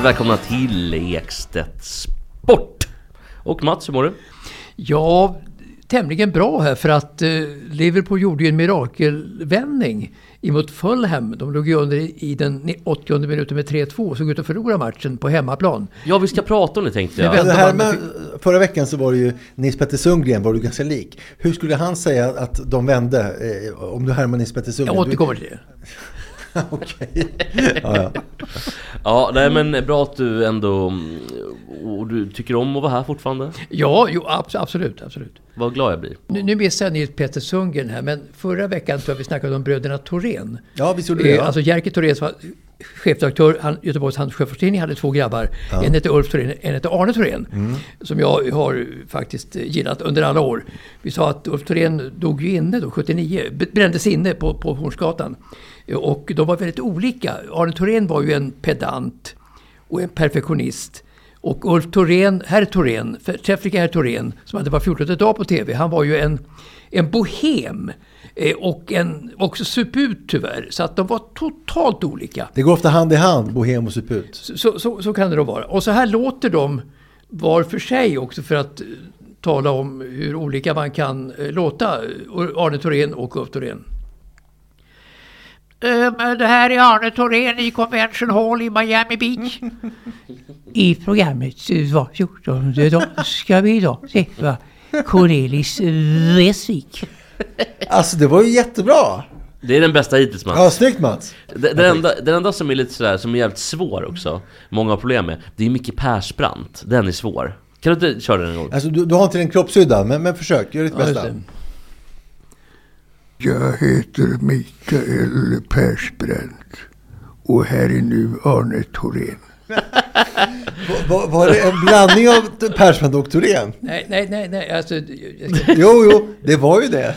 Hjärtligt välkomna till Ekstedt Sport! Och Mats, hur mår du? Ja, tämligen bra här för att eh, Liverpool gjorde ju en mirakelvändning emot Fulham. De låg ju under i den 80 minuten med 3-2 och såg ut att förlora matchen på hemmaplan. Ja, vi ska prata om det tänkte jag. Det här med, förra veckan så var det ju Nils Petter Sundgren var du ganska lik. Hur skulle han säga att de vände eh, om du härmar Nils Petter Sundgren? Jag återkommer till det. Okej. Ja, ja. Ja, nej men bra att du ändå... Och du tycker om att vara här fortfarande? Ja, jo, abs- absolut, absolut. Vad glad jag blir. Nu, nu missade jag Nils Petter Sundgren här, men förra veckan tror jag vi snackade om bröderna Thorén. ja, visst gjorde det. Eh, Ja. Alltså Jerker Thorén som var chefredaktör, han, Göteborgs Handelssjöfartstidning hade två grabbar. En hette Ulf Thorén, en hette Arne Thorén. Mm. Som jag har faktiskt gillat under alla år. Vi sa att Ulf Thorén dog ju inne då, 79. b- Brändes inne på, på Hornsgatan. Och de var väldigt olika. Arne Thorén var ju en pedant och en perfektionist. Och Ulf Thorén, herr Thorén, förträfflige herr Thorén, som hade var 14 dag på TV, han var ju en, en bohem. eh, Och en, också suput tyvärr. Så att de var totalt olika. Det går ofta hand i hand, bohem och suput. Så, så, så kan det då vara. Och så här låter de var för sig också för att eh, tala om hur olika man kan eh, låta Arne Thorén och Ulf Thorén. Ehm, Det här är Arne Thorén i Convention Hall i Miami Beach. I programmet var 14 dag ska vi idag träffa Cornelis Vreeswijk. Alltså det var ju jättebra. Det är den bästa hittills Mats. Ja, snyggt Mats. Den, den, enda, den enda som är lite sådär, som är jävligt svår också, många har problem med, det är Micke Persbrandt. Den är svår. Kan du inte köra den en gång? Alltså du, du har inte den kroppshydda, men, men försök. Gör ditt Ja, bästa. Det. Jag heter Mikael Persbrandt och här är nu Arne Thorén. Var, var det en blandning av Persbrandt och Thorén? Nej, nej, nej, nej. Alltså, Jo, jo, det var ju det.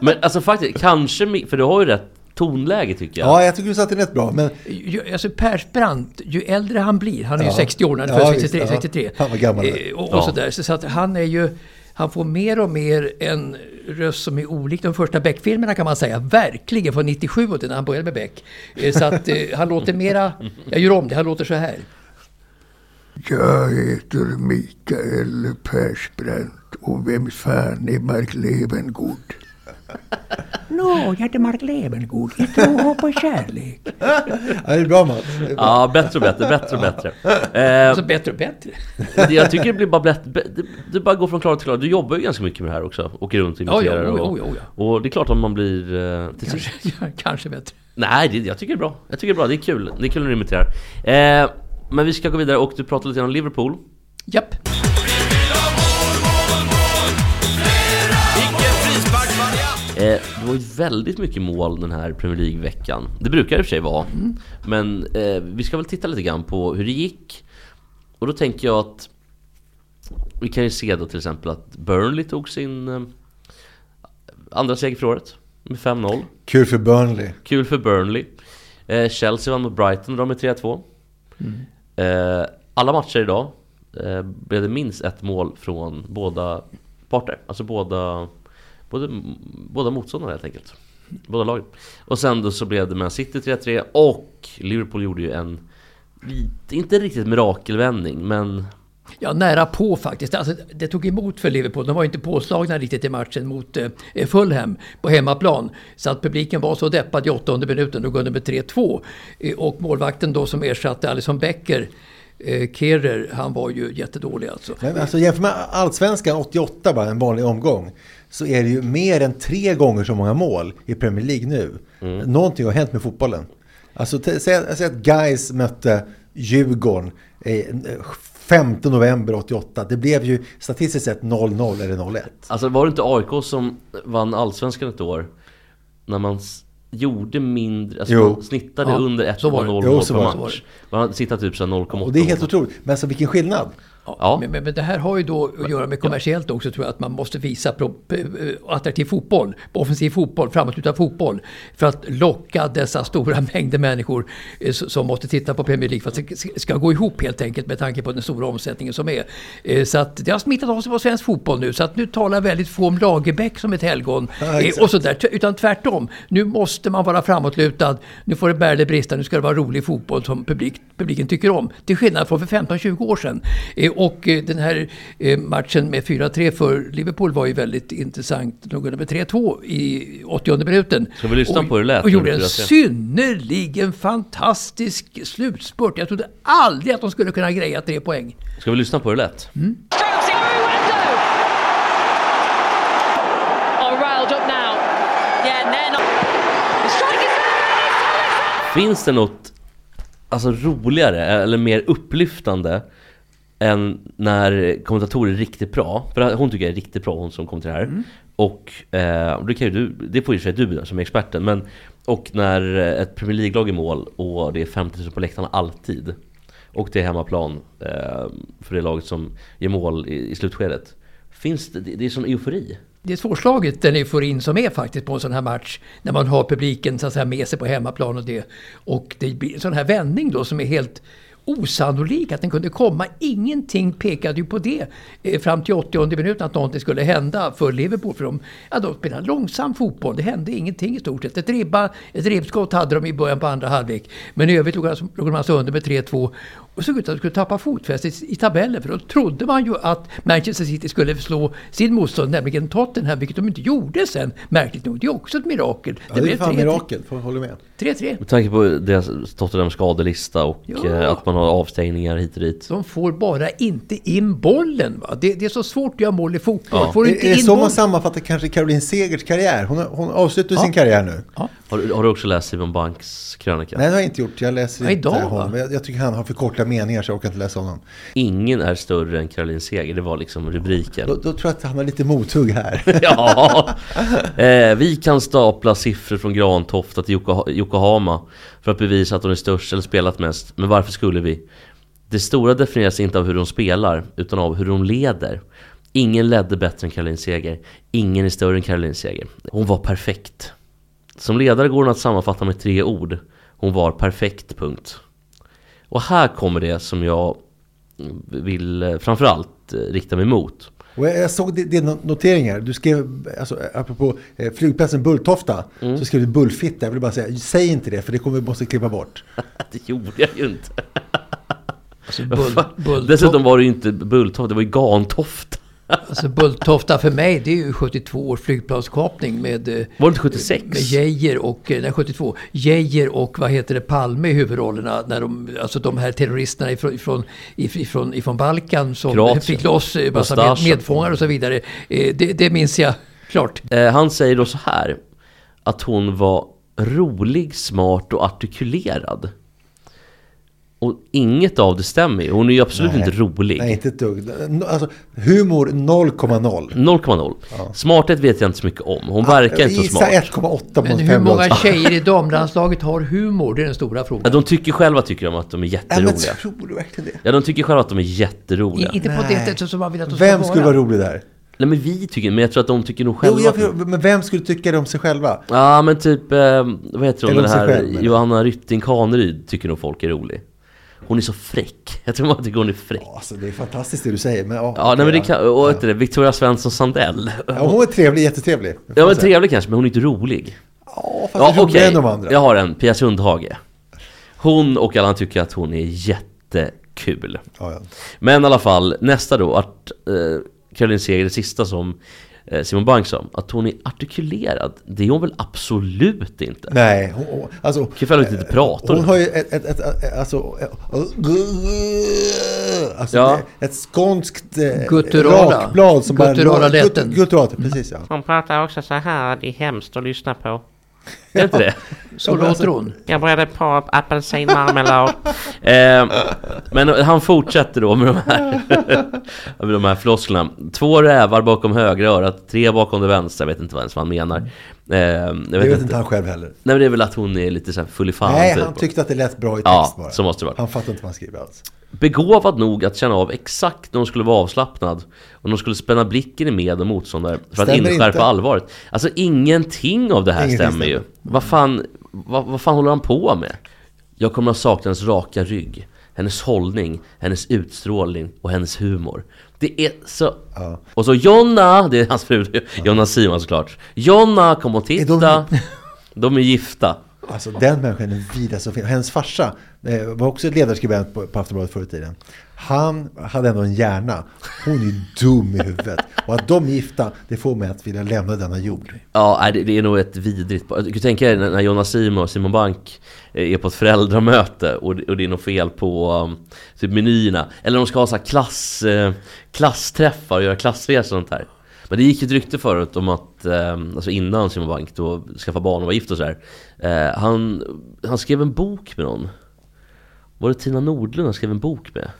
Men alltså faktiskt, kanske, för du har ju rätt tonläge tycker jag. Ja, jag tycker du satte den rätt bra. Men Ju, alltså Persbrandt, ju äldre han blir, han är ju Ja. 60 år, han är Ja, född visst, 63, ja. 63. Fan, vad gammal han. Eh, och, Ja. och sådär. Så, så att han är ju, han får mer och mer en röst som är olik de första Beck-filmerna kan man säga. Verkligen, från 97 och till när han började med Beck. Eh, så att eh, han låter mera, jag gör om det, han låter så här. Jag heter Mikael Persbrandt och vem fan är Mark Levengood? Nå, jag heter Mark Levengood. Jag tror på kärlek. ja, det är bra Mats. Ja, bättre och bättre, bättre och bättre. Eh, Alltså bättre och bättre. jag tycker det blir bara blätt, det, det bara går från klar till klar. Du jobbar ju ganska mycket med det här också. Åker runt och Ja, ja, imiterar. oh, ja, och, oh, ja, och det är klart om man blir... Eh. Kanske, kanske bättre. Nej, det, jag tycker det är bra. Jag tycker det är bra. Det är kul. Det är kul när du imiterar. Eh, men vi ska gå vidare och du pratade lite om Liverpool. Japp. Vilken Eh, det var ju väldigt mycket mål den här Premier League-veckan. Det brukar det i och för sig vara. Men eh, vi ska väl titta lite grann på hur det gick. Och då tänker jag att vi kan ju se då till exempel att Burnley tog sin eh, andra seger för året med 5-0. Kul för Burnley. Kul för Burnley. Eh, Chelsea vann mot Brighton och de med 3-2. Eh, alla matcher idag eh, blev det minst ett mål från båda parter. Alltså båda, både, båda motståndarna helt enkelt. Båda lagen. Och sen då så blev det Man City 3-3 och Liverpool gjorde ju en inte riktigt mirakelvändning men Ja, nära på faktiskt. Alltså, det tog emot för Liverpool. De var inte påslagna riktigt i matchen mot eh, Fulham på hemmaplan. Så att publiken var så deppad i åttonde minuten. Då kunde med 3-2. Eh, och målvakten då som ersatte Alisson Becker, eh, Kehrer, han var ju jättedålig alltså. Men Alltså jämför med Allsvenskan 88 bara, en vanlig omgång. Så är det ju mer än tre gånger så många mål i Premier League nu. Någonting har hänt med fotbollen. Alltså säg, säg att Guys mötte Djurgården. Eh, 5 november 88. Det blev ju statistiskt sett 0-0 eller 0-1. Alltså var det inte AIK som vann Allsvenskan ett år? När man gjorde mindre, alltså Jo. man snittade Ja, under så var det. 1,0 Jo, mål per match. Man sittade typ så här 0,8 Och det är helt otroligt. Men alltså vilken skillnad. Ja. Men, men, men det här har ju då att göra med kommersiellt också tror jag att man måste visa eh, attraktiv fotboll, offensiv fotboll, framåtlutad fotboll för att locka dessa stora mängder människor eh, som måste titta på Premier League för att det ska- gå ihop helt enkelt med tanke på den stora omsättningen som är. Eh, Så att det har smittat av sig på svensk fotboll nu så att nu talar väldigt få om Lagerbäck som ett helgon Ja, och sådär, utan tvärtom. Nu måste man vara framåtlutad, nu får det bära eller brista, nu ska det vara rolig fotboll som publik, publiken tycker om. Till skillnad från för 15-20 år sedan. Och eh, den här eh, matchen med 4-3 för Liverpool var ju väldigt intressant. De kunde med 3-2 i 80 minuten. Ska vi lyssna och, på hur det lät Och gjorde en blev 4-3? synnerligen fantastisk slutspurt. Jag trodde aldrig att de skulle kunna greja tre poäng. Ska vi lyssna på hur det lät? Endo. Oh. Finns det något alltså, roligare eller mer upplyftande än när kommentatorer är riktigt bra? För hon tycker jag är riktigt bra, hon som kom till det här. Mm. Och eh, det, kan ju du, det får ju sig du bedöma som är experten. Men, och när ett Premier League-lag är mål och det är 50 000 på läktarna alltid. Och det är hemmaplan eh, för det laget som gör mål i, i slutskedet. Finns det, det är sån eufori. Det är svårslaget den euforin som är faktiskt på en sån här match. När man har publiken så att säga, med sig på hemmaplan och det. Och det blir en sån här vändning då som är helt osannolik att den kunde komma. Ingenting pekade ju på det eh, fram till 80 minuten att någonting skulle hända för Liverpool. För de, ja, de spelade långsam fotboll. Det hände ingenting i stort sett. Ett, ribba, ett ribbskott hade de i början på andra halvlek. Men i övrigt låg låg de alltså under med 3-2 och såg ut att de skulle tappa fotfästet i tabellen. För då trodde man ju att Manchester City skulle slå sin motstånd, nämligen Tottenham, vilket de inte gjorde sen. Märkligt nog. Det är också ett mirakel. Ja, det är blev fan 3-3. mirakel, får jag hålla med. 3-3. Med tanke på deras Tottenhams skadelista och Ja. eh, att man har avstängningar hit och dit. De får bara inte in bollen. Va? Det, det är så svårt att göra mål i fotboll. Ja. Får Är, inte är det in så man bollen. sammanfattar kanske Caroline Segers karriär? Hon, hon avslutar Ja. sin karriär nu. Ja. Har, du- har du också läst Simon Banks krönika? Nej, det har jag inte gjort. Jag läser Ja, inte idag, honom. Jag, jag tycker han har för korta meningar så jag orkar inte läsa honom. Ingen är större än Caroline Seger, det var liksom rubriken. Då, då tror jag att han har lite mothugg här. ja! Eh, vi kan stapla siffror från Grantofta till Yokoha- Yokohama för att bevisa att de är störst eller spelat mest. Men varför skulle vi? Det stora definieras inte av hur de spelar, utan av hur de leder. Ingen ledde bättre än Caroline Seger. Ingen är större än Caroline Seger. Hon var perfekt. Som ledare går hon att sammanfatta med tre ord. Hon var perfekt, punkt. Och här kommer det som jag vill eh, framförallt eh, rikta mig emot. Och jag, såg di- dina noteringar. Du skrev, alltså, apropå eh, flygplatsen Bulltofta, Mm. så skrev du Bullfitta. Jag vill bara säga, säg inte det för det kommer vi måste klippa bort. Det gjorde jag ju inte. Alltså, bull, bull, Dessutom var det ju inte Bulltofta, det var ju Gantofta. Alltså Bulltofta för mig det är ju 72 års flygplanskapning med, eh, Var det inte 76? med Geijer och, eh, nej 72, Geijer och vad heter det, Palme i huvudrollerna. När de, alltså de här terroristerna ifrån, ifrån, ifrån, ifrån Balkan som Kroatien. fick loss eh, massa med, medfångar och så vidare. Det, det minns jag klart. Han säger då så här att hon var rolig, smart och artikulerad. Och inget av det stämmer ju. Hon är ju absolut Nej. inte rolig. Nej, inte ett dugg. Alltså, humor 0,0. 0,0 Smarthet vet jag inte så mycket om. Hon verkar inte så smart. 1,8 Men hur många 5 tjejer i damlandslaget har humor? Det är den stora Ja, frågan. de tycker själva tycker de att de är Ja, men jätteroliga. tror du verkligen det? Ja, de tycker själva att de är jätteroliga. I- Inte på det Nej. sättet som man vill att de Vem ska skulle vara rolig där? Nej men vi tycker men jag tror att de tycker nog Jo, själva att jag, men vem skulle tycka det om sig själva? Ja men typ, eh, vad heter hon, den här själv? Johanna Rytting Kaneryd tycker nog folk är rolig. Hon är så fräck. Jag tror man tycker hon är fräck. Alltså, det är fantastiskt det du säger. Men, ja, Ja, nej men det kan, och ja. det, Victoria Svensson Sandell. Ja, hon är trevlig, jättetrevlig. Ja men trevlig kanske, men hon är inte rolig. Ja, fast Ja ja, okej, än de andra. jag har en, Pia Sundhage. Hon och alla tycker att hon är jättekul. Ja, ja. Men i alla fall, nästa då, att eh, Caroline Seger, det sista som Simon Bank sa, att hon är artikulerad. Det är hon väl absolut inte? Nej, hon, hon, alltså... Övrigt inte prata. Hon har ju ett, ett, ett, ett alltså, alltså Ja. ett skånskt eh, Gutturala. rakblad som Gutturala bara... läten. Gut- Gutturala, precis ja. Hon pratar också så här, det är hemskt att lyssna på. Det inte det? Så låter hon. Jag började på apelsinmarmelad. eh, men han fortsätter då med de här, med de här flosklerna. Två rävar bakom högra örat, tre bakom det vänstra. Jag vet inte vad ens vad han menar. Eh, jag vet, Det vet inte. inte han själv heller. Nej men det är väl att hon är lite så här full i fan Nej, typ. han tyckte att det lät bra i text Ja, bara. så måste det vara. Han fattar inte vad han skriver alls. Begåvad nog att känna av exakt när hon skulle vara avslappnad och de skulle spänna blicken i med och motståndare för att Stämmer inskärpa inte. allvaret. Alltså ingenting av det här Ingenting stämmer ju. stämmer. Vad fan, vad, vad fan håller han på med? Jag kommer att sakna hennes raka rygg, hennes hållning, hennes utstrålning och hennes humor. Det är så... Och så Jonna, det är hans fru, Jonna Simon såklart. Jonna, kom och Är titta. de- De är gifta. Alltså den människan är vida alltså, som finns. Hennes farsa eh, var också ledarskribent på, på Aftonbladet förr i tiden. Han hade ändå en hjärna. Hon är dum i huvudet. Och att de är gifta, det får mig att vilja lämna denna jord. Ja, det, är nog ett vidrigt... Du kan tänka dig när Jonas Simon och Simon Bank eh, är på ett föräldramöte och, det- är något fel på um, typ menyerna. Eller de ska ha så här klass, eh, klassträffar och göra klassresor och sånt här. Men det gick ju ett rykte förut om att, eh, alltså innan Simon Bank då skaffade barn och var gift och sådär. Eh, han, han skrev en bok med någon. Var det Tina Nordlund han skrev en bok med?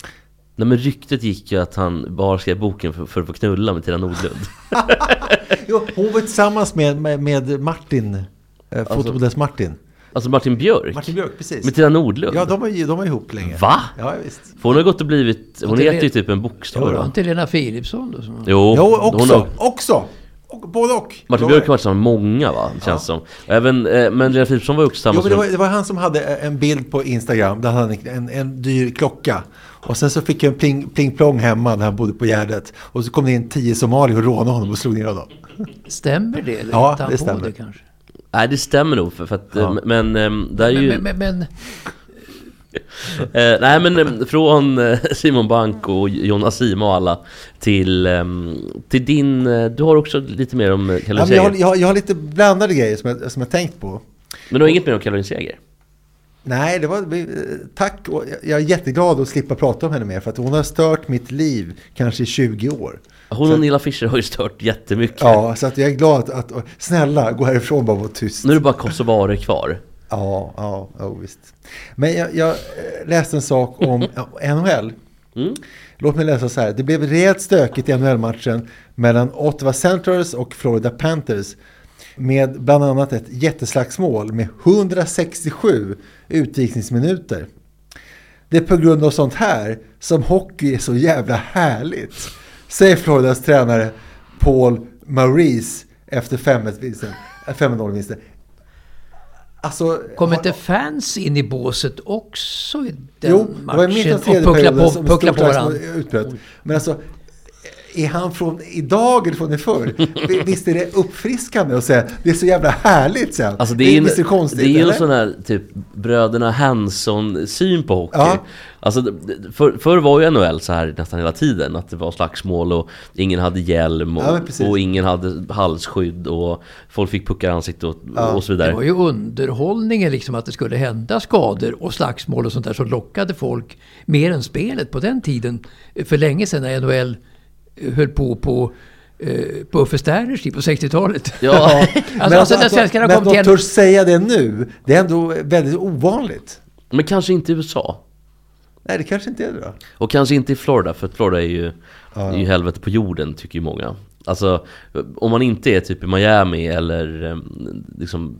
Nej men ryktet gick ju att han bara skrev boken för, för att få knulla med Tina Nordlund. Jo, hon var tillsammans med, med, med Martin, eh, fotomodellens Martin. Alltså Martin Björk? Martin Björk, precis. Med Tina Nordlund? Ja, de var, de var ihop länge. Va? Ja, visst. För hon har gått och blivit, hon heter ju typ en bokstav va? inte Lena Philipsson då? Som... Jo, Jo, hon också. har, Också. Och, både och. Martin Björk har varit tillsammans med många va, känns som. Även, eh, men Lena Philipsson var ju också Jo, tillsammans men det, var, det var han som hade en bild på Instagram där han hade en, en dyr klocka. Och sen så fick jag en pling, pling plong hemma när han bodde på Gärdet. Och så kom det in tio somalier och rånade honom och slog ner honom. Stämmer det? Eller Ja, det stämmer. Det, kanske? Nej det stämmer nog för, för att, Ja. eh, men eh, där är ju... Men, men, men, Eh, nej men eh, från Simon Bank och Jonas Sima och alla till, eh, till din, du har också lite mer om eh, Ja, Caroline men Seger. jag, har, Men, jag, har, jag har lite blandade grejer som jag, som jag tänkt på. du har inget mer om Caroline Seger? Nej, det var, tack. Jag- är jätteglad att slippa prata om henne mer. För att hon har stört mitt liv kanske i 20 år. Hon och Nilla Fischer har ju stört jättemycket. Ja, så att jag är glad att, att snälla, gå härifrån bara var tyst. Nu är det bara kosovare kvar. Ja, ja, ja visst. Men jag, jag eh, läste en sak om NHL. Mm. Låt mig läsa så här. Det blev rejält stökigt i NHL-matchen mellan Ottawa Senators och Florida Panthers. Med bland annat ett jätteslagsmål med 167 utvisningsminuter. Det är på grund av sånt här som hockey är så jävla härligt. Säger Floridas tränare Paul Maurice efter 5-1-vinsten. äh, 5-0-vinsten. Alltså, Kom inte fans in i båset också i den Jo, det var i mitten matchen av tredje perioden på, som puckla på utbröt. Men alltså, är han från idag eller från i förr? Vi- Visst är det uppfriskande att säga det är så jävla härligt sen? Alltså det är, visst är en, konstigt, det är ju en eller? sån här typ bröderna Hanson-syn på hockey. Ja. Alltså, det- för, förr var ju NHL så här nästan hela tiden, att det var slagsmål och ingen hade hjälm och, Ja, och ingen hade halsskydd och folk fick puckar i ansiktet och, och så vidare. Det var ju underhållningen liksom att det skulle hända skador och slagsmål och sånt där som lockade folk mer än spelet på den tiden. För länge sedan när NHL höll på på eh, på Uffe Sterners tid på 60-talet. Ja. alltså, Men alltså, när svenskarna men kom att de törs säga det nu, det är ändå väldigt ovanligt. Men kanske inte i USA. Nej, det kanske inte är det då. Och kanske inte i Florida, för att Florida är ju, är ju helvete på jorden tycker ju många. Alltså, om man inte är typ i Miami eller eh, liksom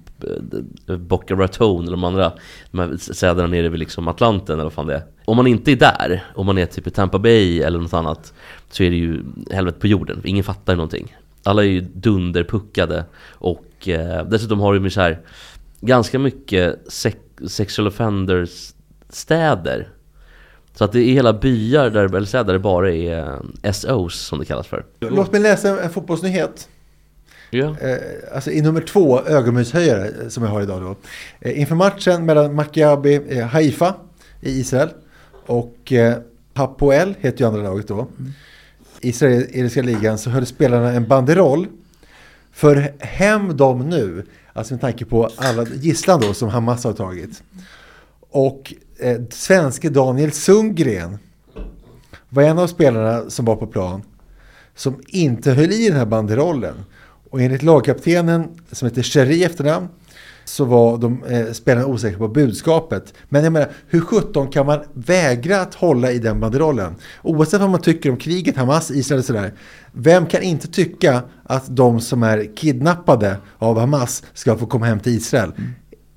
eh, Boca Raton eller de andra de här städerna nere vid liksom Atlanten eller vad fan det är. Om man inte är där, om man är typ i Tampa Bay eller något annat, så är det ju helvete på jorden. Ingen fattar ju någonting. Alla är ju dunderpuckade och eh, dessutom har de ju så här ganska mycket sex, sexual offenders städer så att det är hela byar där, eller städer där det bara är eh, SOs som det kallas för. Låt mig läsa en, fotbollsnyhet. Eh, alltså i nummer två, ögonbrynshöjare, eh, som jag har idag då. Eh, inför matchen mellan Maccabi Haifa i Israel och Hapoel, heter ju andra laget då. I israeliska ligan så höll spelarna en banderoll. För hem dem nu, alltså med tanke på alla gisslan då som Hamas har tagit. Och eh, svenske Daniel Sundgren var en av spelarna som var på plan som inte höll i den här banderollen. Och enligt lagkaptenen, som heter Sherry i efternamn, så var de eh, spelarna osäkra på budskapet. Men jag menar, hur 17 kan man vägra att hålla i den banderollen? Oavsett vad man tycker om kriget, Hamas, Israel och sådär. Vem kan inte tycka att de som är kidnappade av Hamas ska få komma hem till Israel?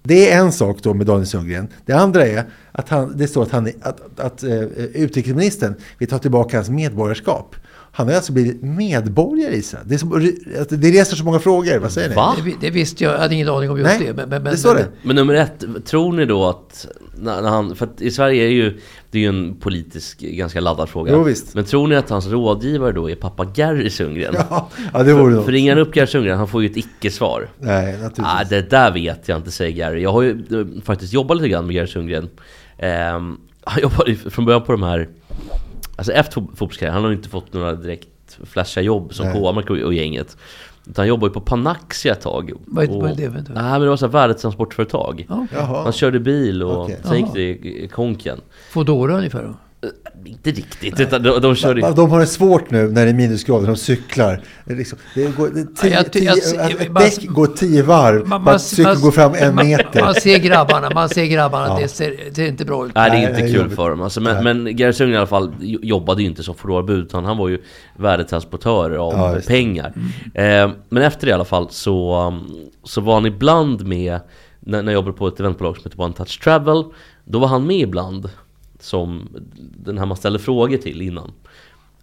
Det är en sak då med Daniel Sundgren. Det andra är att han, det står att, han, att, att uh, utrikesministern vill ta tillbaka hans medborgarskap. Han har alltså blivit medborgare i Israel. Det, är som, att det reser så många frågor. Vad säger ni? Va? Det, det visste jag, jag hade ingen aning om just Nej, det. Men, men, det står det. Men nummer ett, tror ni då att när, han, för att i Sverige är ju det är ju en politisk ganska laddad fråga. Jo, visst. Men tror ni att hans rådgivare då är pappa Gary Sundgren? Ja, ja, det vore För något. ringer han upp Gary Sundgren, han får ju ett icke-svar. Nej, naturligtvis. Ah, det där vet jag inte, säger Gary. Jag har ju eh, faktiskt jobbat lite grann med Gary Sundgren. Ehm, han jobbade från början på de här... Alltså efter fo- fotbollskarriären, han har ju inte fått några direkt flashiga jobb som. K-Mark och, och gänget. Utan han jobbade på Panaxia ett tag. Vad är- Och- vad är det, vänta? Nej men det var så här värdetransportföretag. Jaha. Han körde bil och Okej. sen gick det i i konken. Foodora ungefär då? Inte riktigt, utan de, de Ja, De har det svårt nu när det är minusgrader, de cyklar. Det liksom, det går, det är tio, Ja, jag ty- tio, jag ser- ett man- däck går tio varv, Man- man, cykeln man- går fram en man- meter. Man ser grabbarna, man ser grabbarna. Ja. Det, ser, det ser inte bra ut. Nej det Nej, är inte kul jobbigt. för dem alltså, men, men Sundgren i alla fall jo- jobbade ju inte som foodora-bud utan han var ju värdetransportör av Ja, pengar eh, Men efter det i alla fall så, um, så var han ibland med när, när jag jobbade på ett eventbolag som heter One Touch Travel Då var han med ibland Som den här man ställer frågor till innan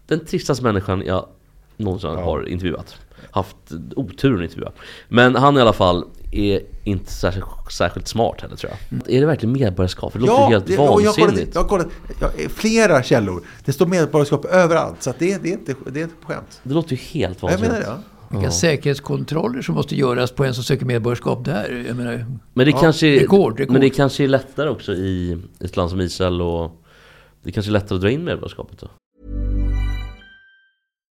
Den tristaste människan jag någonsin har intervjuat Haft oturen att intervjua Men han i alla fall är inte särskilt, särskilt smart heller tror jag Är det verkligen medborgarskap? Det låter ju helt det- och jag har kollat, vansinnigt jag har kollat jag, flera källor. Det står medborgarskap överallt, så det, det, är inte, det är inte på skämt. Det låter ju helt Jag vansinnigt. menar det. Ja. Vilka säkerhetskontroller som måste göras på en som söker medborgarskap där. Jag menar, Men det, kanske, rekord, rekord. men det kanske är lättare också i ett land som Israel och det kanske är lättare att dra in medborgarskapet då.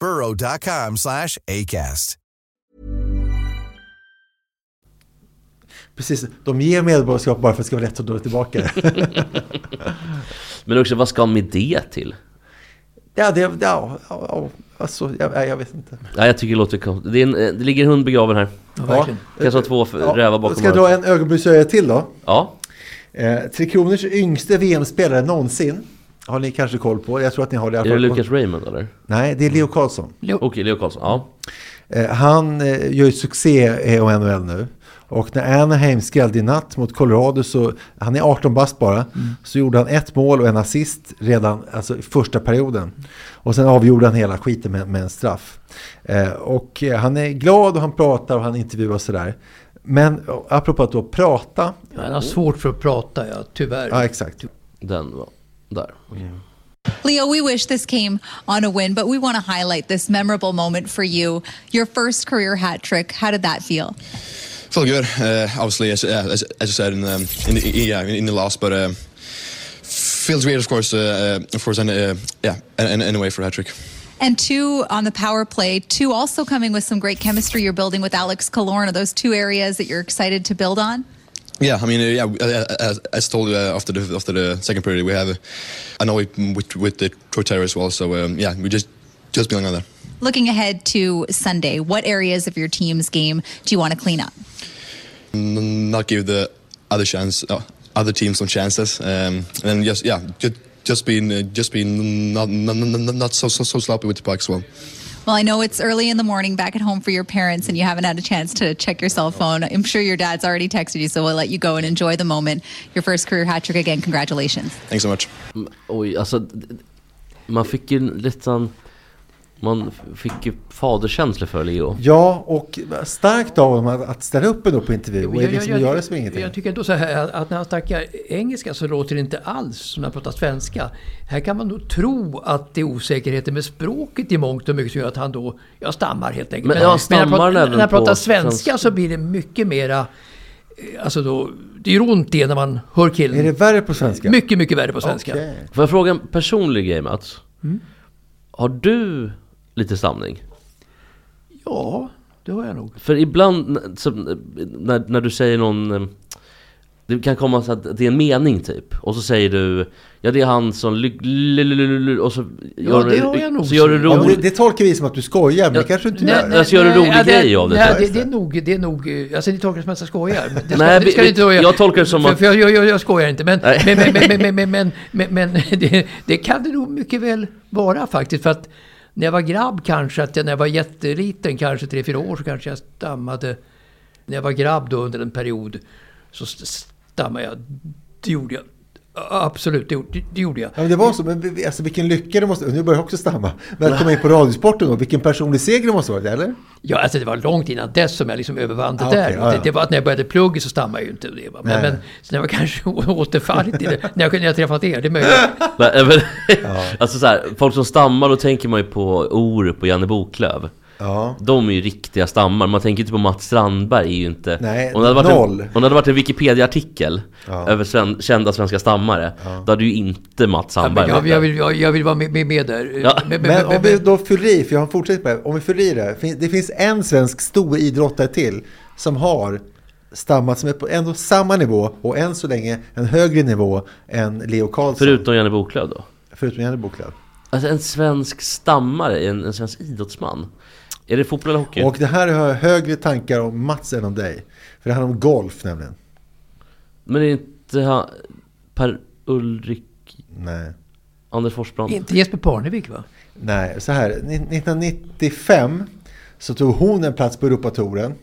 burrow.com slash ACAST. Precis, de ger medborgarskap bara för att det ska vara lätt att dra tillbaka det. Men också, vad ska med det till? ja, det, ja, ja, ja, alltså, jag, nej, jag vet inte. Ja, jag tycker det låter konstigt. Det, eh, det ligger en hund begraven här. ja, verkligen. Kanske två f- rävar bakom Ska jag dra en ögonblicksöga till då? Ja, Eh, Tre Kronors yngste VM-spelare någonsin. Har ni kanske koll på? Jag tror att ni har det. är det. Lucas Raymond eller? Nej, det är Leo Karlsson. Okej, Leo Karlsson. Ja. Eh, han eh, gör ju succé i NHL nu. Och när Anaheim skrällde i natt mot Colorado så, han är 18 bast bara, så gjorde han ett mål och en assist redan alltså, i första perioden. Och sen avgjorde han hela skiten med, med en straff. Eh, och eh, han är glad och han pratar och han intervjuar och sådär. Men apropå att då prata, Ja, han har svårt för att prata, ja, tyvärr. ja exakt. Den var där. Okej. Leo, we wish this came on a win, but we want to highlight this memorable moment for you. Your first career hat trick. How did that feel? Felt good. Uh, obviously, as, yeah, as, as you said in the in the, yeah in the loss, but uh, feels great, of course. Uh, uh, of course, and uh, yeah, and, and anyway for hat trick. And two on the power play, two also coming with some great chemistry you're building with Alex Killorn. Are those two areas that you're excited to build on? Yeah, I mean, uh, yeah, uh, as, as told uh, after the after the second period, we have. Uh, I know it with with the Troy Terror as well, so um, yeah, we just just building on that. Looking ahead to Sunday, what areas of your team's game do you want to clean up? Not give the other chance, uh, other teams some chances, um, and then just yeah, just just being uh, just being not not, not, not so, so so sloppy with the puck as well. Well, I know it's early in the morning back at home for your parents and you haven't had a chance to check your cell phone. I'm sure your dad's already texted you, so we'll let you go and enjoy the moment. Your first career hat trick again. Congratulations. Thanks so much. Oj, alltså d- d- Man fick ju lite sån Man fick ju faderkänsla för Leo Ja, och starkt av honom att, att ställa upp ändå på intervju och Jag- liksom jag- göra som ingenting. Jag tycker ändå så här att när han snackar engelska så låter det inte alls som när han pratar svenska. Här kan man nog tro att det är osäkerheten med språket i mångt och mycket som gör att han då, jag stammar helt enkelt. Men ja, stammar när, han han pratar, när han pratar svenska svenska? så blir det mycket mera, eh, alltså då, det gör ont i när man hör killen. Är det värre på svenska? Mycket, mycket värre på svenska. Okej. Får jag fråga en personlig grej Mats? Mm. Har du lite stamning? Ja, det har jag nog. För ibland så, när, när du säger någon eh, Det kan komma så att det är en mening typ Och så säger du Ja det är han som Och så gör, det har jag nog så gör du sett. Ja, det, det tolkar vi som att du skojar, men det kanske du inte Nej, gör. nej, Alltså, gör du rolig ja, grej av det, Nej, det, är det är nog, det är nog, eh, alltså ni tolkar det som att jag skojar. Det ska, Nej, det ska vi- inte göra. jag tolkar det som att- För jag, jag, jag skojar inte, men, men, men, men, men, men, men, men, men det, det kan det nog mycket väl vara faktiskt. För att när jag var grabb kanske, att jag, när jag var jätteliten, kanske 3-4 år, så kanske jag stammade. När jag var grabb då under en period så stammade jag. Det gjorde jag. Absolut, det gjorde, det gjorde jag. Ja, men det var så, men alltså vilken lycka det måste, nu börjar jag också stamma, men att komma in på Radiosporten då, vilken personlig seger det måste vara, eller? Ja, alltså det var långt innan dess som jag liksom övervann det Ah, där. ja. Det, det var att när jag började plugga så stammade jag ju inte det. Va? Men, men sen har jag kanske återfallit i det när jag, när jag träffat er. Det är möjligt. Nej, men, Alltså så här, folk som stammar, då tänker man ju på Orup och Janne Boklöv Ja. De är ju riktiga stammar, man tänker inte på Mats Strandberg är ju inte Nej, om det hade varit noll. En, om det hade varit en Wikipedia-artikel Ja. över sven, kända svenska stammare Då hade ju inte Mats Ja, Strandberg jag, varit jag, där. vill, jag, jag vill vara med, med, med där. Ja. Men, men, Men men, om vi då fyller i, för jag har fortsatt på det, om vi fyller i det, det finns en svensk stor idrottare till som har stammat som är på ändå samma nivå och än så länge en högre nivå än Leo Karlsson. Förutom Janne Boklöv då? Förutom Janne Boklöv. Alltså en svensk stammare, en, en svensk idrottsman Är det fotboll eller hockey? Och det här har jag högre tankar om Mats än om dig. För det handlar om golf nämligen. Men är inte han Per Ulrik Nej. Anders Forsbrand? inte Jesper Parnevik va? Nej, så här. 1995 så tog hon en plats på Europatouren.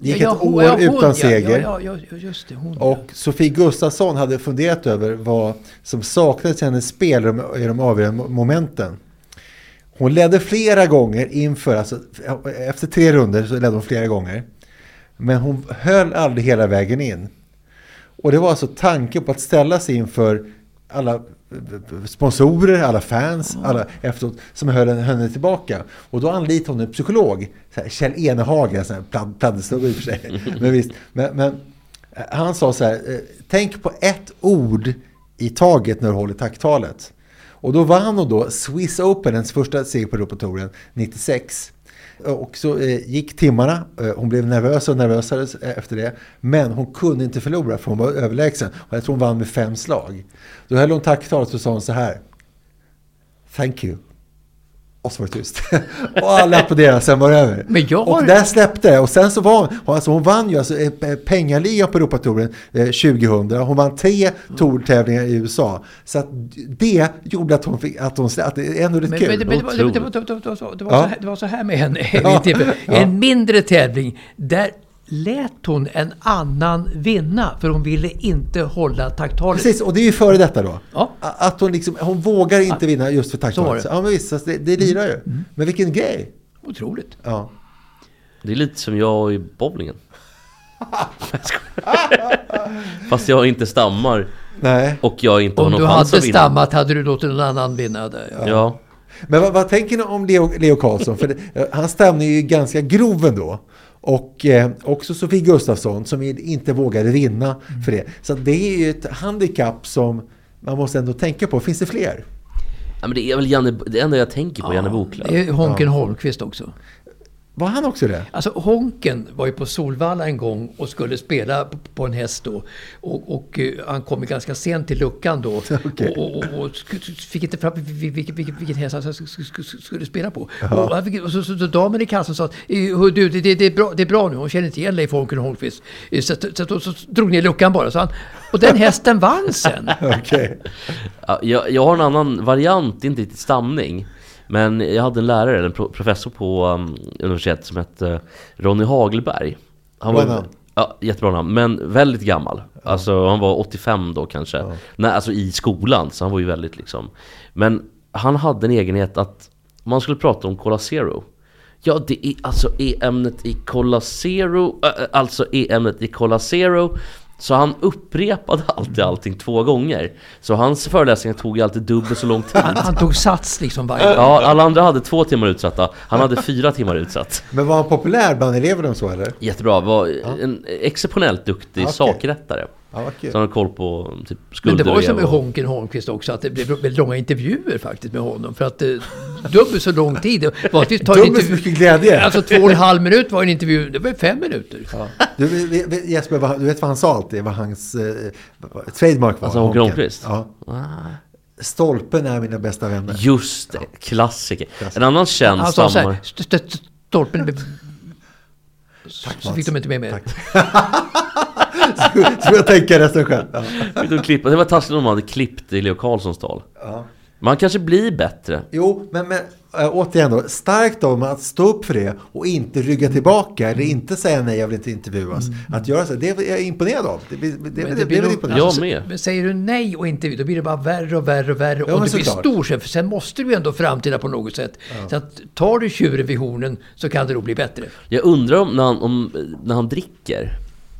Det gick Ja, ett ja, hon- år ja, hon, utan ja, seger. Ja, ja, ja, just det. Hon, Och Sofie Gustafsson hade funderat över vad som saknades i hennes spel i de- i de avgörande momenten. Hon ledde flera gånger inför, alltså efter tre runder så ledde hon flera gånger. Men hon höll aldrig hela vägen in. Och det var alltså tanken på att ställa sig inför alla sponsorer, alla fans, alla efteråt som höll henne tillbaka. Och då anlitade hon en psykolog, Kjell Enehagen, sån här pladd- pladdesnubbe i och för sig. Men, visst, men, men eh, han sa så här, eh, tänk på ett ord i taget när du håller tacktalet. Och då vann hon då Swiss Open, hennes första seger på Europatouren, 96. Eh, och så eh, gick timmarna, eh, hon blev nervös och nervösare eh, efter det. Men hon kunde inte förlora för hon var överlägsen. Och jag tror hon vann med fem slag. Då höll hon tacktalet och sa hon så här. Thank you. Och så var det tyst. och alla applåderade, sen var det över. Men jag har- Och där släppte det. Och sen så var hon, alltså hon vann ju alltså eh, pengaligan på Europatouren eh, 2000. Hon vann tre tourtävlingar i USA. Så att det gjorde att hon fick, att hon släppte, att det är ändå lite kul. men, det- men det, var, det, det, så, här, det var så här med henne. Ja. Typ, Ja. En mindre tävling. Där lät hon en annan vinna. För hon ville inte hålla tacktalet. Precis, och det är ju före detta då. Ja. Att hon liksom, hon vågar inte vinna just för det. Ja men visst, det, det lirar ju. Men vilken grej. Otroligt. Ja. Det är lite som jag i bowlingen. Fast jag inte stammar Nej. och jag inte har Om någon du chans hade att vinna stammat hade du låtit någon annan vinna där. Ja. Ja, Men vad, vad tänker ni om Leo, Leo Karlsson? För det, stämning är ju ganska grov ändå. Och eh, också Sofie Gustafsson som inte vågade vinna för det. Så det är ju ett handikapp som man måste ändå tänka på. Finns det fler? Ja, men det är väl Janne, det enda jag tänker på, Janne Boklöv Det är Honken Holmqvist också. Var han också det? Alltså Honken var ju på Solvalla en gång och skulle spela på en häst då. Och, och eh, han kom ju ganska sent till luckan då. Okej. Och, och, och fick inte fram vilken, vilken, vilken, häst han sk- sk- sk- skulle spela på. Och, fick, och så, så, så damen i kassan sa att "Eh, du, det, det, det, är bra, det är bra nu, hon känner inte igen Leif Honken Holmqvist. Eh, Så, så, så, så, så drog ner luckan bara. Så han, och den hästen vann sen. Okej. ja, jag, jag har en annan variant, inte riktigt stamning Men jag hade en lärare, en pro- professor på um, universitetet som hette Ronny Hagelberg. Han var. Ja, jättebra namn, men väldigt gammal. Alltså han var 85 då kanske. Nej, alltså i skolan, så han var ju väldigt liksom. Men han hade en egenhet att man skulle prata om Cola Zero. Ja, det är alltså är ämnet i Cola Zero, äh, alltså är ämnet i Cola Zero. Så han upprepade alltid allting två gånger. Så hans föreläsningar tog alltid dubbelt så lång tid. Han, han tog sats liksom varje Ja, alla andra hade två timmar utsatta. Han hade fyra timmar utsatt. Men var han populär bland eleverna så eller? Jättebra, var en exceptionellt duktig Okej. sakrättare. Ja. Så han har koll på typ Men skulder det var ju som med Honken Holmqvist också, att det blev väldigt långa intervjuer faktiskt med honom. För att eh, dubbelt så lång tid. Dubbelt så mycket glädje. Alltså två och en halv minut var en intervju, det var fem minuter. Du, vi- vi- Jesper, du vet vad han sa alltid? Vad hans eh, trademark var? Alltså, Honken. Holmqvist? Ja. Stolpen är mina bästa vänner. Just det, klassiker. En annan känd stammare... stolpen blev... Så Mats. fick de inte med mer. Så får jag tänka resten själv. Ja. Fick de klippa- Det var taskigt om de hade klippt i Leo Carlssons tal. Ja. Man kanske blir bättre. Jo, men, men äh, återigen då, starkt av att stå upp för det och inte rygga tillbaka eller inte säga nej, jag vill inte intervjuas. Att göra så, det är jag imponerad av. Det, det, det, det, Men det, blir väl nog- imponerande. Jag med. Men säger du nej och inte då blir det bara värre och värre och värre. Ja, och du blir stor sen, för sen måste du ändå framtida på något sätt. Så att tar du tjuren vid hornen så kan det nog bli bättre. Jag undrar om när han, om, när han dricker,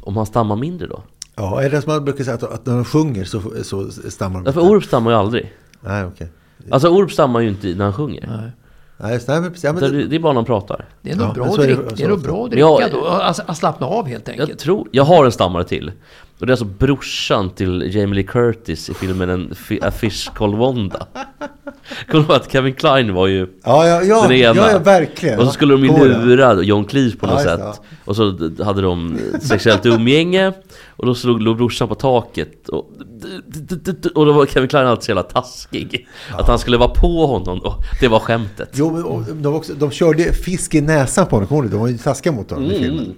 om han stammar mindre då? Ja, är det som man brukar säga att, att när de sjunger så, så stammar de? Därför Orup stammar ju aldrig. Nej, okej. Alltså Orup stammar ju inte när han sjunger. Nej, just det. Nej, men precis. Ja, men Det, det, det är bara när han pratar. Det är nog Ja, bra, så är det- drick, så det är nog ofta. bra att dricka då. Alltså, att slappna av helt enkelt. Jag tror, jag har en stammare till. Och det är alltså brorsan till Jamie Lee Curtis i filmen En A Fish Called Wanda. Kommer du ihåg att Kevin Klein var ju ja, ja, ja, den ena? ja, ja, verkligen. Och så skulle de ju lura John Cleese på något Ja, sätt. Och så hade de sexuellt umgänge. Och då slog låg brorsan på taket. Och, och då var Kevin Klein alltid så jävla taskig. Att han skulle vara på honom då. Det var skämtet. Jo, men och de, också, de körde fisk i näsan på honom, kommer du? De var ju taskiga mot honom i Mm. filmen.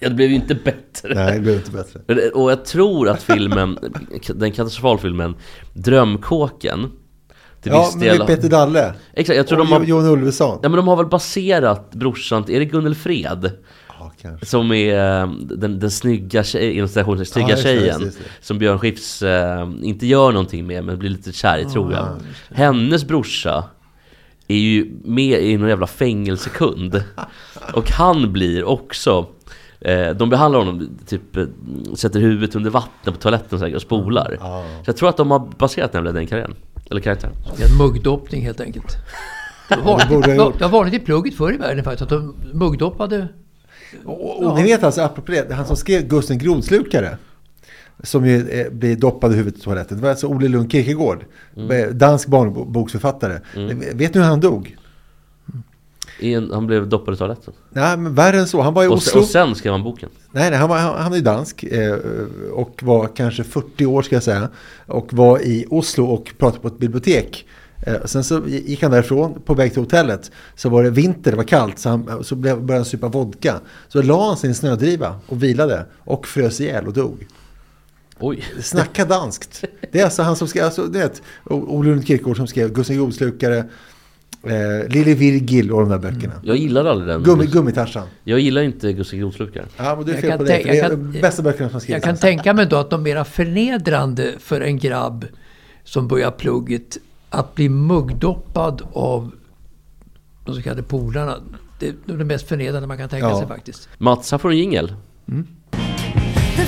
Ja, det blev ju inte bättre. Nej, det blev inte bättre. Men- Och jag tror att filmen, den katastrofalfilmen Drömkåken till Ja, viss men del med Peter Dalle. Exakt, jag tror och de har, Johan Ulveson. ja, men de har väl baserat brorsan, till- är det Gunnel Fred? Ja, kanske. Som är eh, den, den snygga, tjej, inom snygga Ja, just tjejen just just. Som Björn Skifs eh, inte gör någonting med men blir lite kär i tror jag Hennes brorsa är ju med i någon jävla fängelsekund Och han blir också eh, De behandlar honom, typ eh, sätter huvudet under vatten på toaletten här och spolar Så jag tror att de har baserat nämligen den karriären Eller karaktären en muggdoppning helt enkelt. Det var det borde jag vanligt, gjort. det var vanligt i plugget förr i världen faktiskt, att de muggdoppade. Och, och ni vet alltså, apropå det, han som skrev Gusten Grodslukare. Som ju eh, blir doppad i huvudet i toaletten. Det var alltså Ole Lund Kierkegaard. eh, Dansk barnboksförfattare. Vet ni hur han dog? En, Han blev doppad i toaletten Nej, men värre än så. Han var i och, Oslo. och sen skrev han boken Nej, nej han, var, han, han är dansk eh, och var kanske 40 år ska jag säga. Och var i Oslo och pratade på ett bibliotek. Eh, sen så gick han därifrån på väg till hotellet. Så var det vinter, det var kallt. Så, han, så blev- började han supa vodka. Så la han en snödriva och vilade. Och frös ihjäl och dog. Oj Snacka danskt. Det är alltså han som skrev, alltså, du vet, O- Ole Lund Kierkegaard som skrev Gustav Grodslukare, eh, Lille Virgil och de där böckerna. Jag gillar aldrig den Gummi, Gummitarsan. Jag gillar inte Gustav Grodslukare Ja, men du är Jag fel kan på det. För det är de bästa böckerna som har Jag skrivits. kan tänka mig då att de mera förnedrande för en grabb som börjar plugget att bli muggdoppad av de så kallade polarna. Det är det mest förnedrande man kan tänka Ja. sig faktiskt. Mats, här får du en jingel Det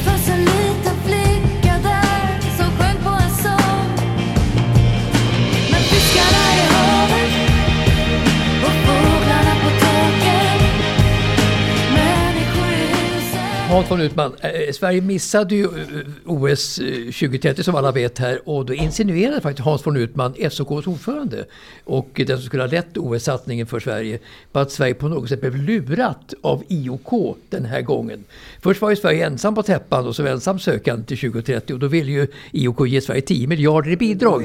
Hans von Utman, eh, Sverige missade ju eh, OS eh, 2030 som alla vet här och då insinuerade faktiskt Hans von Utman, SOKs ordförande och den som skulle ha lett OS-satsningen för Sverige på att Sverige på något sätt blev lurat av IOK den här gången. Först var ju Sverige ensam på täppan och som ensam sökande till 2030 och då ville ju IOK ge Sverige 10 miljarder i bidrag.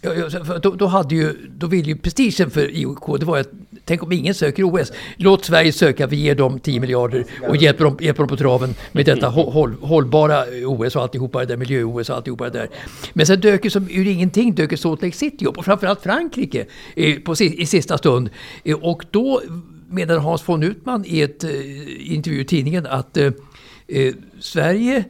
Ja, ja, så- för Då, då, hade ju, då ville ju prestigen för IOK, det var att Tänk om ingen söker OS. Låt Sverige söka, vi ger dem 10 miljarder och hjälper dem, hjälper dem på traven med detta håll, hållbara OS och alltihopa det där, miljö-OS och alltihopa det där. Men sen dök ju som ur ingenting dök Salt Lake City upp och framförallt Frankrike eh, på, i sista stund. Eh, och då menade Hans von Utman i ett eh, intervju i tidningen att eh, eh, Sverige eh,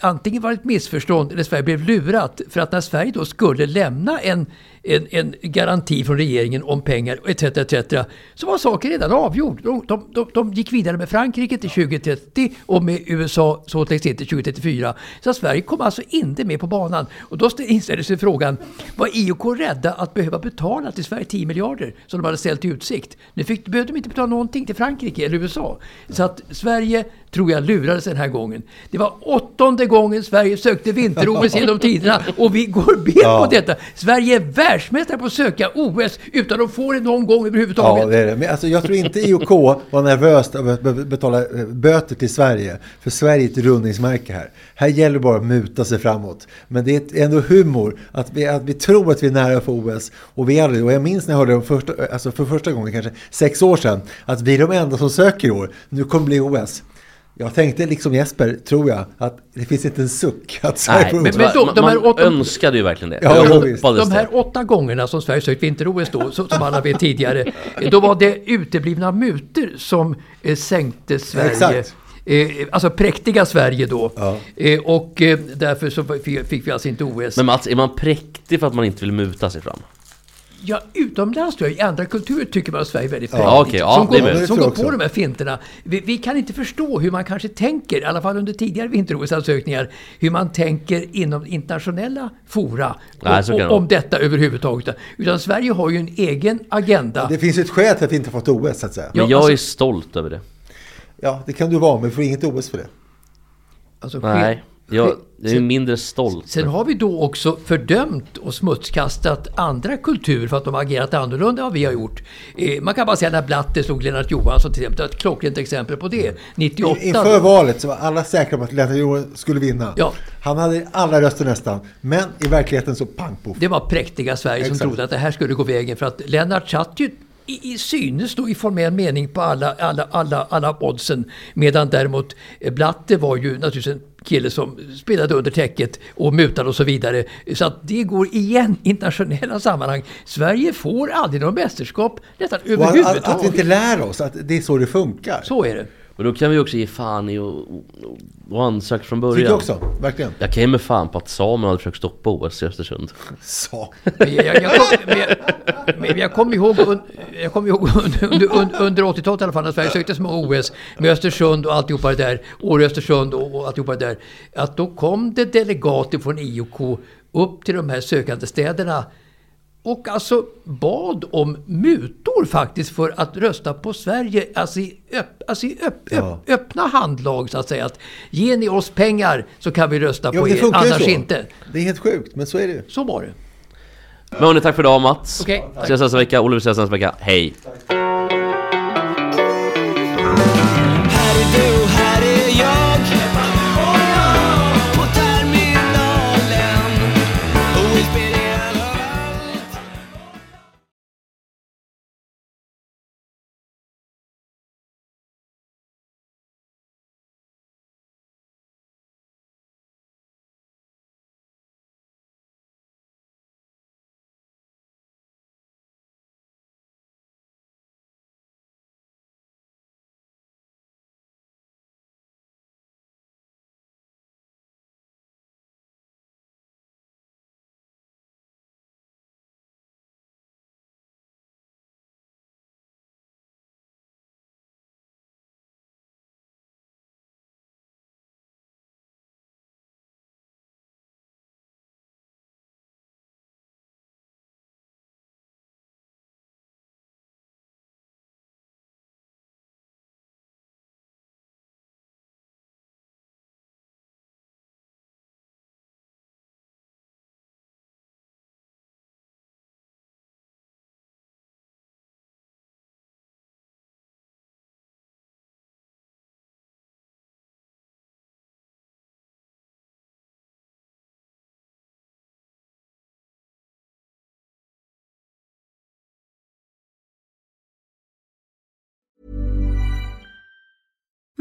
antingen var det ett missförstånd eller Sverige blev lurat. För att när Sverige då skulle lämna en, en, en garanti från regeringen om pengar etc. etc. så var saken redan avgjord. De, de, de, gick vidare med Frankrike till 2030 och med USA så till 2034. Så Sverige kom alltså inte med på banan. Och då stä- inställde sig frågan, var IOK rädda att behöva betala till Sverige 10 miljarder som de hade ställt i utsikt? Nu fick, behövde de inte betala någonting till Frankrike eller USA. Så att Sverige, tror jag, lurades den här gången. Det var åttonde gången Sverige sökte vinter-OS genom tiderna och vi går bet på detta. Sverige är världsmästare på att söka OS utan att få det någon gång överhuvudtaget. Ja, det är det. Men alltså, jag tror inte IOK var nervöst över att betala eh, böter till Sverige. För Sverige är ett rundningsmärke här. Här gäller det bara att muta sig framåt. Men det är ändå humor att vi, att vi tror att vi är nära för OS. Och vi är aldrig Och jag minns när jag hörde det första, alltså för första gången, kanske sex år sedan, att vi är de enda som söker i år. Nu kommer det bli OS. Jag tänkte liksom Jesper, tror jag, att det finns inte en suck att Sverige Nej, får men, men då- man, de här man åtta- önskade ju verkligen det. Ja, hoppades De här åtta gångerna som Sverige sökt vinter-OS då, som alla vet tidigare, då var det uteblivna mutor som eh, sänkte Sverige. exakt. Eh, alltså präktiga Sverige då. Ja. Eh, och eh, därför så fick, fick vi alltså inte OS. Men Mats, är man präktig för att man inte vill muta sig fram? Ja, utomlands tror jag. I andra kulturer tycker man att Sverige är väldigt Ja, präktigt. okej, ja, som går, som går på de här finterna. Vi, vi kan inte förstå hur man kanske tänker, i alla fall under tidigare vinter-OS-ansökningar, hur man tänker inom internationella fora Nej, kan det om detta överhuvudtaget. Utan Sverige har ju en egen agenda. Det finns ju ett skäl till att vi inte fått OS, så att säga. Men Ja, jag alltså- är stolt över det. Ja, det kan du vara, men vi får inget OS för det. Alltså, Nej, ske- jag, är mindre stolt. Sen har vi då också fördömt och smutskastat andra kulturer för att de har agerat annorlunda än vad vi har gjort. Eh, man kan bara säga när Blatter slog Lennart Johansson till exempel. Det ett klockrent exempel på det. 98. Inför valet så var alla säkra på att Lennart Johansson skulle vinna. Ja. Han hade alla röster nästan. Men i verkligheten så pang poff. Det var präktiga Sverige som Exakt. trodde att det här skulle gå vägen. För att Lennart satt ju i, i synes då i formell mening på alla, alla, alla, alla oddsen. Medan däremot Blatter var ju naturligtvis en kille som spelade under täcket och mutade och så vidare. Så att det går igen i internationella sammanhang. Sverige får aldrig något mästerskap nästan Och att, överhuvudtaget. att, att vi inte lär oss att det är så det funkar. Så är det. Och då kan vi också ge fan i och, och, och ansöka från början. Tycker jag också, verkligen. Jag kan ge mig fan på att Samuel hade försökt stoppa OS i Östersund. Så. Men jag, jag, jag, kom, men jag, men jag kommer ihåg, jag kommer ihåg under, under, under, under 80-talet i alla fall när Sverige sökte små OS med Östersund och alltihopa det där, Åre Östersund och, och alltihopa det där. Att då kom det delegater från IOK upp till de här sökande städerna och alltså bad om mutor faktiskt för att rösta på Sverige. Alltså i, öpp, alltså i öpp, Ja. öpp, öppna handlag så att säga. Att ger ni oss pengar så kan vi rösta Ja, på er, annars så. inte. Det är helt sjukt, men så är det. Så var det. Men hörni, tack för idag Mats. Okej, tack. Ses nästa vecka, Olle vi ses nästa vecka. Hej! Här